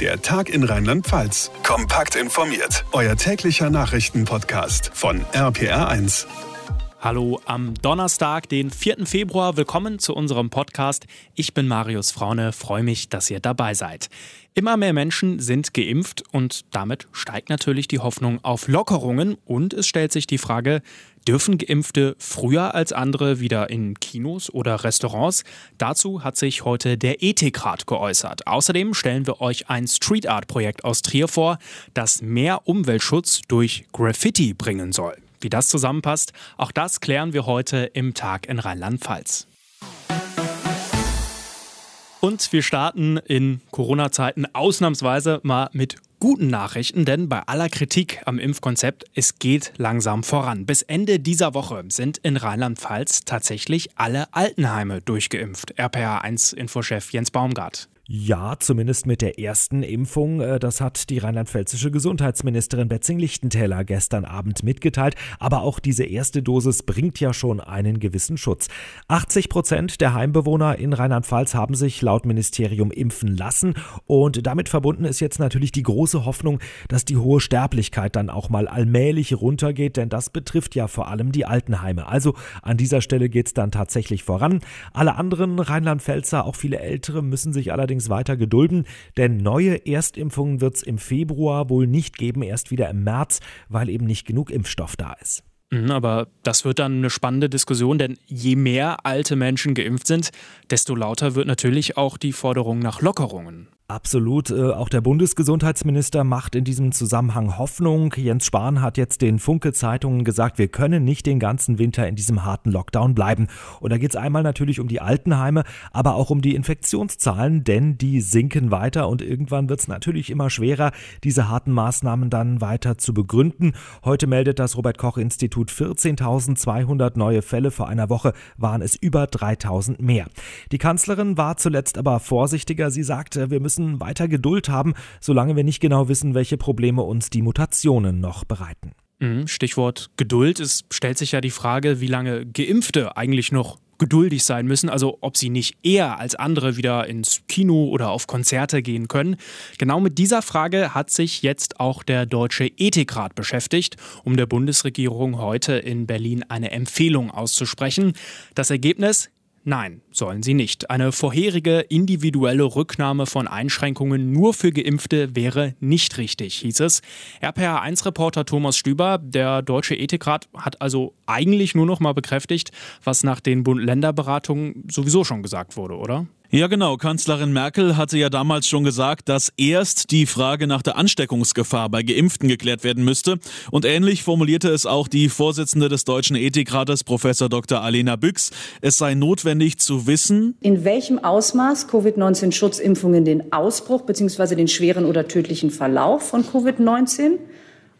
Der Tag in Rheinland-Pfalz. Kompakt informiert. Euer täglicher Nachrichtenpodcast von RPR1. Hallo am Donnerstag, den 4. Februar. Willkommen zu unserem Podcast. Ich bin Marius Fraune, freue mich, dass ihr dabei seid. Immer mehr Menschen sind geimpft und damit steigt natürlich die Hoffnung auf Lockerungen und es stellt sich die Frage, Dürfen Geimpfte früher als andere wieder in Kinos oder Restaurants? Dazu hat sich heute der Ethikrat geäußert. Außerdem stellen wir euch ein Street Art Projekt aus Trier vor, das mehr Umweltschutz durch Graffiti bringen soll. Wie das zusammenpasst, auch das klären wir heute im Tag in Rheinland-Pfalz. Und wir starten in Corona-Zeiten ausnahmsweise mal mit guten Nachrichten, denn bei aller Kritik am Impfkonzept, es geht langsam voran. Bis Ende dieser Woche sind in Rheinland-Pfalz tatsächlich alle Altenheime durchgeimpft. RPA1-Infochef Jens Baumgart. Ja, zumindest mit der ersten Impfung. Äh, das hat die rheinland-pfälzische Gesundheitsministerin Betzing-Lichtentäler gestern Abend mitgeteilt. Aber auch diese erste Dosis bringt ja schon einen gewissen Schutz. 80 Prozent der Heimbewohner in Rheinland-Pfalz haben sich laut Ministerium impfen lassen. Und damit verbunden ist jetzt natürlich die große Hoffnung, dass die hohe Sterblichkeit dann auch mal allmählich runtergeht. Denn das betrifft ja vor allem die Altenheime. Also an dieser Stelle geht es dann tatsächlich voran. Alle anderen Rheinland-Pfälzer, auch viele Ältere, müssen sich allerdings allerdings weiter gedulden, denn neue Erstimpfungen wird es im Februar wohl nicht geben, erst wieder im März, weil eben nicht genug Impfstoff da ist. Mhm, aber das wird dann eine spannende Diskussion, denn je mehr alte Menschen geimpft sind, desto lauter wird natürlich auch die Forderung nach Lockerungen. Absolut. Äh, auch der Bundesgesundheitsminister macht in diesem Zusammenhang Hoffnung. Jens Spahn hat jetzt den Funke-Zeitungen gesagt, wir können nicht den ganzen Winter in diesem harten Lockdown bleiben. Und da geht es einmal natürlich um die Altenheime, aber auch um die Infektionszahlen, denn die sinken weiter und irgendwann wird es natürlich immer schwerer, diese harten Maßnahmen dann weiter zu begründen. Heute meldet das Robert Koch Institut 14.200 neue Fälle. Vor einer Woche waren es über 3.000 mehr. Die Kanzlerin war zuletzt aber vorsichtiger. Sie sagte, wir müssen müssen weiter Geduld haben, solange wir nicht genau wissen, welche Probleme uns die Mutationen noch bereiten. Mhm, Stichwort Geduld. Es stellt sich ja die Frage, wie lange Geimpfte eigentlich noch geduldig sein müssen, also ob sie nicht eher als andere wieder ins Kino oder auf Konzerte gehen können. Genau mit dieser Frage hat sich jetzt auch der Deutsche Ethikrat beschäftigt, um der Bundesregierung heute in Berlin eine Empfehlung auszusprechen. Das Ergebnis? Nein, sollen sie nicht. Eine vorherige individuelle Rücknahme von Einschränkungen nur für Geimpfte wäre nicht richtig, hieß es. RPA1-Reporter Thomas Stüber, der Deutsche Ethikrat, hat also eigentlich nur noch mal bekräftigt, was nach den Bund-Länder-Beratungen sowieso schon gesagt wurde, oder? Ja, genau. Kanzlerin Merkel hatte ja damals schon gesagt, dass erst die Frage nach der Ansteckungsgefahr bei Geimpften geklärt werden müsste. Und ähnlich formulierte es auch die Vorsitzende des Deutschen Ethikrates, Professor Dr. Alena Büchs. Es sei notwendig zu wissen, in welchem Ausmaß Covid-19-Schutzimpfungen den Ausbruch bzw. den schweren oder tödlichen Verlauf von Covid-19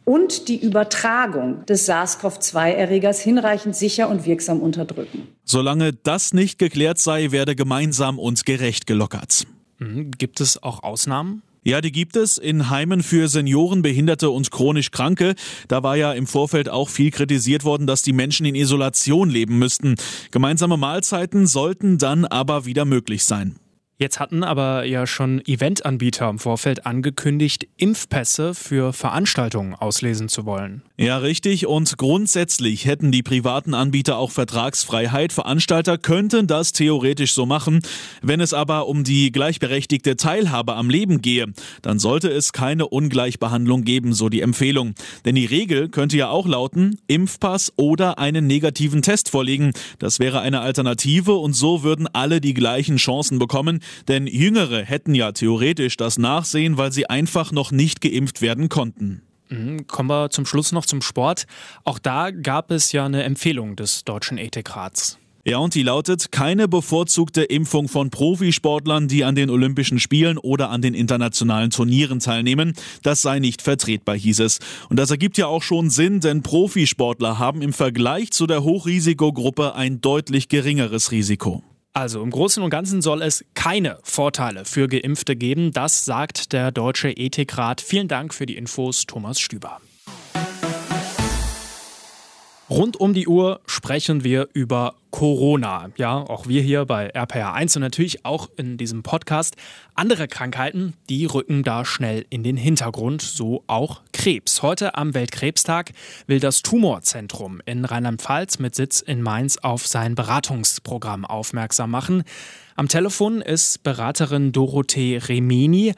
und die Übertragung des SARS-CoV-2-Erregers hinreichend sicher und wirksam unterdrücken. Solange das nicht geklärt sei, werde gemeinsam und gerecht gelockert. Mhm. Gibt es auch Ausnahmen? Ja, die gibt es in Heimen für Senioren, Behinderte und chronisch Kranke. Da war ja im Vorfeld auch viel kritisiert worden, dass die Menschen in Isolation leben müssten. Gemeinsame Mahlzeiten sollten dann aber wieder möglich sein. Jetzt hatten aber ja schon Eventanbieter im Vorfeld angekündigt, Impfpässe für Veranstaltungen auslesen zu wollen. Ja, richtig. Und grundsätzlich hätten die privaten Anbieter auch Vertragsfreiheit. Veranstalter könnten das theoretisch so machen. Wenn es aber um die gleichberechtigte Teilhabe am Leben gehe, dann sollte es keine Ungleichbehandlung geben, so die Empfehlung. Denn die Regel könnte ja auch lauten, Impfpass oder einen negativen Test vorlegen. Das wäre eine Alternative und so würden alle die gleichen Chancen bekommen. Denn Jüngere hätten ja theoretisch das Nachsehen, weil sie einfach noch nicht geimpft werden konnten. Mhm, kommen wir zum Schluss noch zum Sport. Auch da gab es ja eine Empfehlung des Deutschen Ethikrats. Ja, und die lautet keine bevorzugte Impfung von Profisportlern, die an den Olympischen Spielen oder an den internationalen Turnieren teilnehmen. Das sei nicht vertretbar, hieß es. Und das ergibt ja auch schon Sinn, denn Profisportler haben im Vergleich zu der Hochrisikogruppe ein deutlich geringeres Risiko. Also im Großen und Ganzen soll es keine Vorteile für Geimpfte geben. Das sagt der Deutsche Ethikrat. Vielen Dank für die Infos, Thomas Stüber. Rund um die Uhr sprechen wir über Corona. Ja, auch wir hier bei RPR1 und natürlich auch in diesem Podcast. Andere Krankheiten, die rücken da schnell in den Hintergrund, so auch Krebs. Heute am Weltkrebstag will das Tumorzentrum in Rheinland-Pfalz mit Sitz in Mainz auf sein Beratungsprogramm aufmerksam machen. Am Telefon ist Beraterin Dorothee Remini.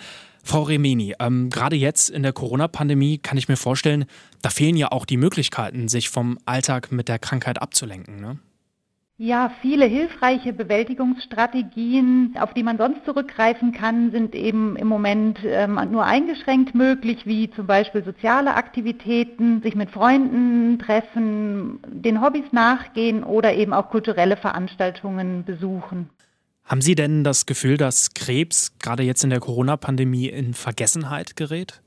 Frau Remeni, ähm, gerade jetzt in der Corona-Pandemie kann ich mir vorstellen, da fehlen ja auch die Möglichkeiten, sich vom Alltag mit der Krankheit abzulenken. Ne? Ja, viele hilfreiche Bewältigungsstrategien, auf die man sonst zurückgreifen kann, sind eben im Moment ähm, nur eingeschränkt möglich, wie zum Beispiel soziale Aktivitäten, sich mit Freunden treffen, den Hobbys nachgehen oder eben auch kulturelle Veranstaltungen besuchen. Haben Sie denn das Gefühl, dass Krebs gerade jetzt in der Corona-Pandemie in Vergessenheit gerät?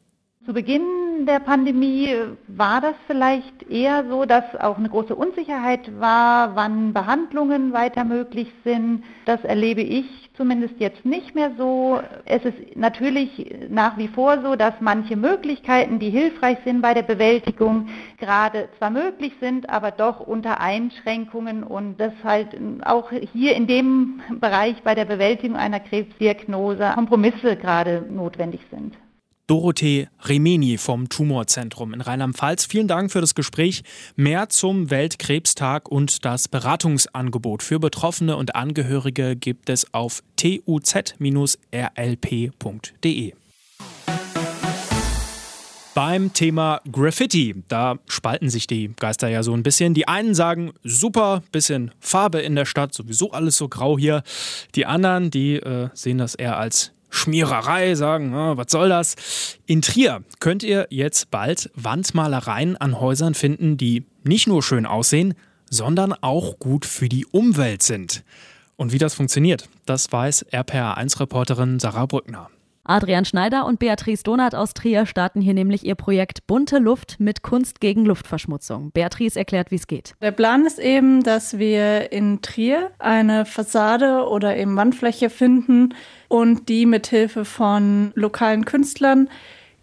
Zu Beginn der Pandemie war das vielleicht eher so, dass auch eine große Unsicherheit war, wann Behandlungen weiter möglich sind. Das erlebe ich zumindest jetzt nicht mehr so. Es ist natürlich nach wie vor so, dass manche Möglichkeiten, die hilfreich sind bei der Bewältigung, gerade zwar möglich sind, aber doch unter Einschränkungen und dass halt auch hier in dem Bereich bei der Bewältigung einer Krebsdiagnose Kompromisse gerade notwendig sind. Dorothee Remeni vom Tumorzentrum in Rheinland-Pfalz. Vielen Dank für das Gespräch. Mehr zum Weltkrebstag und das Beratungsangebot für Betroffene und Angehörige gibt es auf tuz-rlp.de. Beim Thema Graffiti, da spalten sich die Geister ja so ein bisschen. Die einen sagen, super, bisschen Farbe in der Stadt, sowieso alles so grau hier. Die anderen, die äh, sehen das eher als Schmiererei, sagen, oh, was soll das? In Trier könnt ihr jetzt bald Wandmalereien an Häusern finden, die nicht nur schön aussehen, sondern auch gut für die Umwelt sind. Und wie das funktioniert, das weiß RPA1-Reporterin Sarah Brückner. Adrian Schneider und Beatrice Donat aus Trier starten hier nämlich ihr Projekt Bunte Luft mit Kunst gegen Luftverschmutzung. Beatrice erklärt, wie es geht. Der Plan ist eben, dass wir in Trier eine Fassade oder eben Wandfläche finden und die mit Hilfe von lokalen Künstlern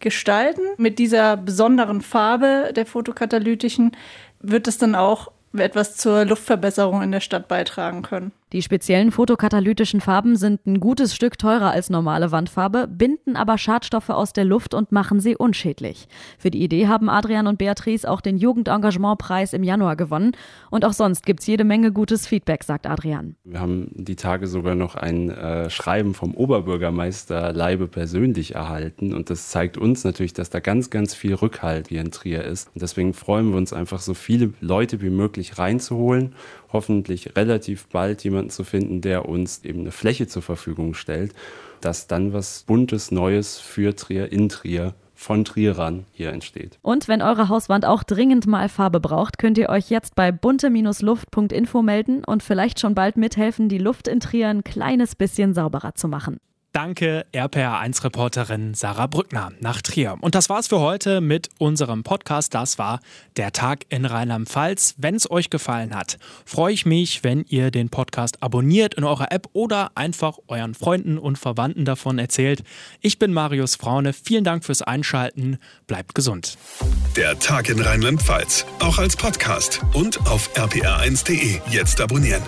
gestalten. Mit dieser besonderen Farbe der fotokatalytischen wird es dann auch etwas zur Luftverbesserung in der Stadt beitragen können. Die speziellen fotokatalytischen Farben sind ein gutes Stück teurer als normale Wandfarbe, binden aber Schadstoffe aus der Luft und machen sie unschädlich. Für die Idee haben Adrian und Beatrice auch den Jugendengagementpreis im Januar gewonnen. Und auch sonst gibt es jede Menge gutes Feedback, sagt Adrian. Wir haben die Tage sogar noch ein äh, Schreiben vom Oberbürgermeister Leibe persönlich erhalten. Und das zeigt uns natürlich, dass da ganz, ganz viel Rückhalt hier in Trier ist. Und deswegen freuen wir uns einfach, so viele Leute wie möglich reinzuholen hoffentlich relativ bald jemanden zu finden, der uns eben eine Fläche zur Verfügung stellt, dass dann was Buntes, Neues für Trier in Trier von Trierern hier entsteht. Und wenn eure Hauswand auch dringend mal Farbe braucht, könnt ihr euch jetzt bei bunte-luft.info melden und vielleicht schon bald mithelfen, die Luft in Trier ein kleines bisschen sauberer zu machen. Danke, RPR1-Reporterin Sarah Brückner nach Trier. Und das war's für heute mit unserem Podcast. Das war der Tag in Rheinland-Pfalz. Wenn es euch gefallen hat, freue ich mich, wenn ihr den Podcast abonniert in eurer App oder einfach euren Freunden und Verwandten davon erzählt. Ich bin Marius Fraune. Vielen Dank fürs Einschalten. Bleibt gesund. Der Tag in Rheinland-Pfalz, auch als Podcast und auf rpr1.de. Jetzt abonnieren.